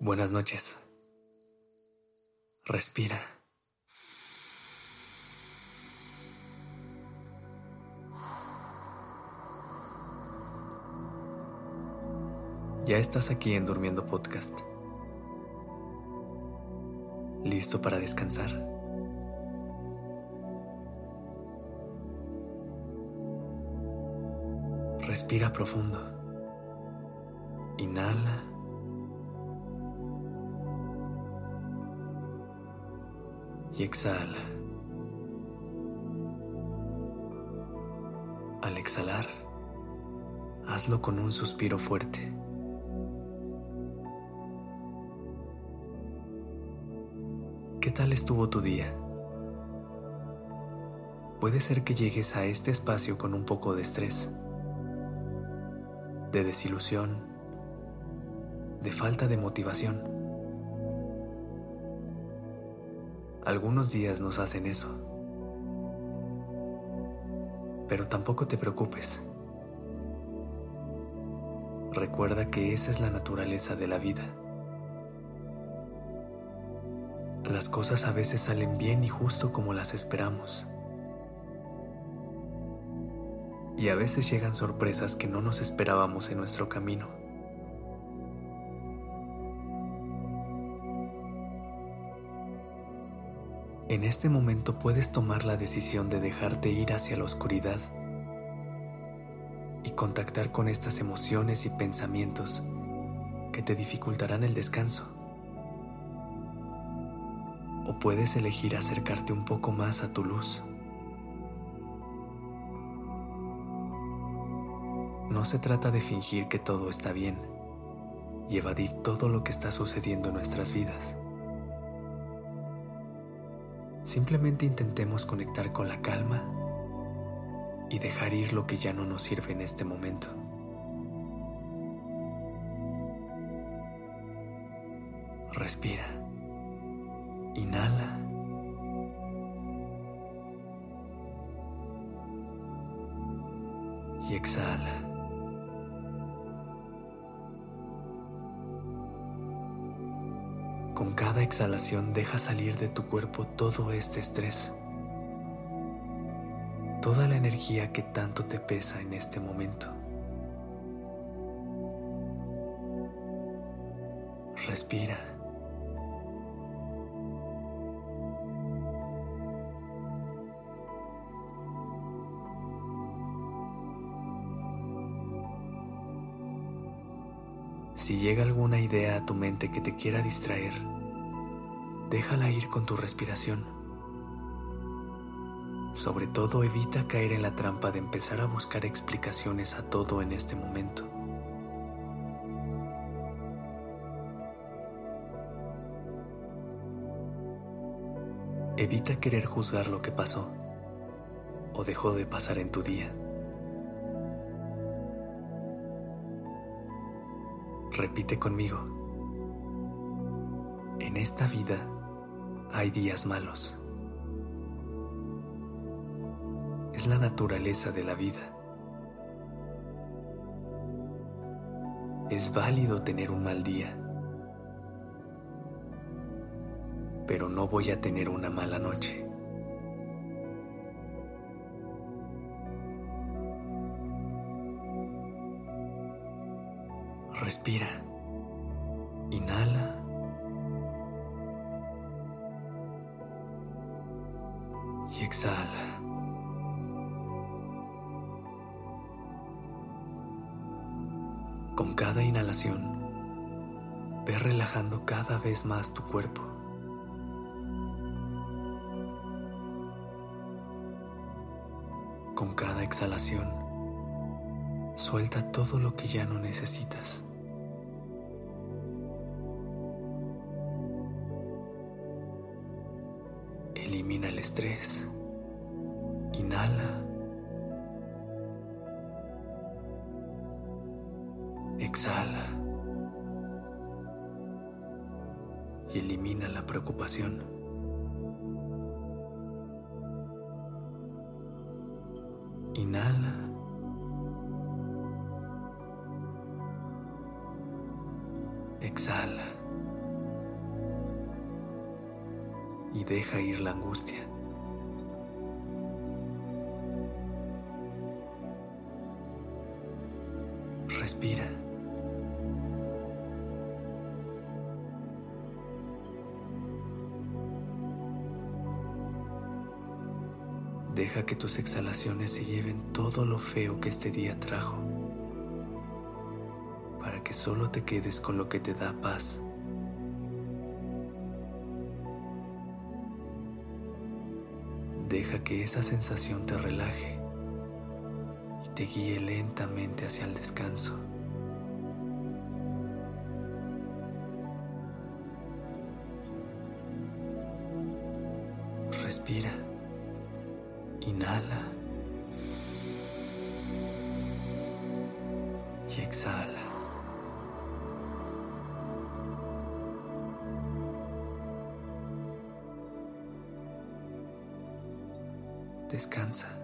Buenas noches. Respira. Ya estás aquí en Durmiendo Podcast. Listo para descansar. Respira profundo. Inhala. Y exhala. Al exhalar, hazlo con un suspiro fuerte. ¿Qué tal estuvo tu día? Puede ser que llegues a este espacio con un poco de estrés, de desilusión, de falta de motivación. Algunos días nos hacen eso. Pero tampoco te preocupes. Recuerda que esa es la naturaleza de la vida. Las cosas a veces salen bien y justo como las esperamos. Y a veces llegan sorpresas que no nos esperábamos en nuestro camino. En este momento puedes tomar la decisión de dejarte ir hacia la oscuridad y contactar con estas emociones y pensamientos que te dificultarán el descanso o puedes elegir acercarte un poco más a tu luz. No se trata de fingir que todo está bien y evadir todo lo que está sucediendo en nuestras vidas. Simplemente intentemos conectar con la calma y dejar ir lo que ya no nos sirve en este momento. Respira. Inhala. Y exhala. Con cada exhalación deja salir de tu cuerpo todo este estrés, toda la energía que tanto te pesa en este momento. Respira. Si llega alguna idea a tu mente que te quiera distraer, déjala ir con tu respiración. Sobre todo evita caer en la trampa de empezar a buscar explicaciones a todo en este momento. Evita querer juzgar lo que pasó o dejó de pasar en tu día. Repite conmigo. En esta vida hay días malos. Es la naturaleza de la vida. Es válido tener un mal día, pero no voy a tener una mala noche. Respira. Inhala. Y exhala. Con cada inhalación, ve relajando cada vez más tu cuerpo. Con cada exhalación, suelta todo lo que ya no necesitas. Elimina el estrés. Inhala. Exhala. Y elimina la preocupación. Inhala. Exhala. Y deja ir la angustia. Respira. Deja que tus exhalaciones se lleven todo lo feo que este día trajo, para que solo te quedes con lo que te da paz. Deja que esa sensación te relaje y te guíe lentamente hacia el descanso. Respira. Inhala. Y exhala. Descansa.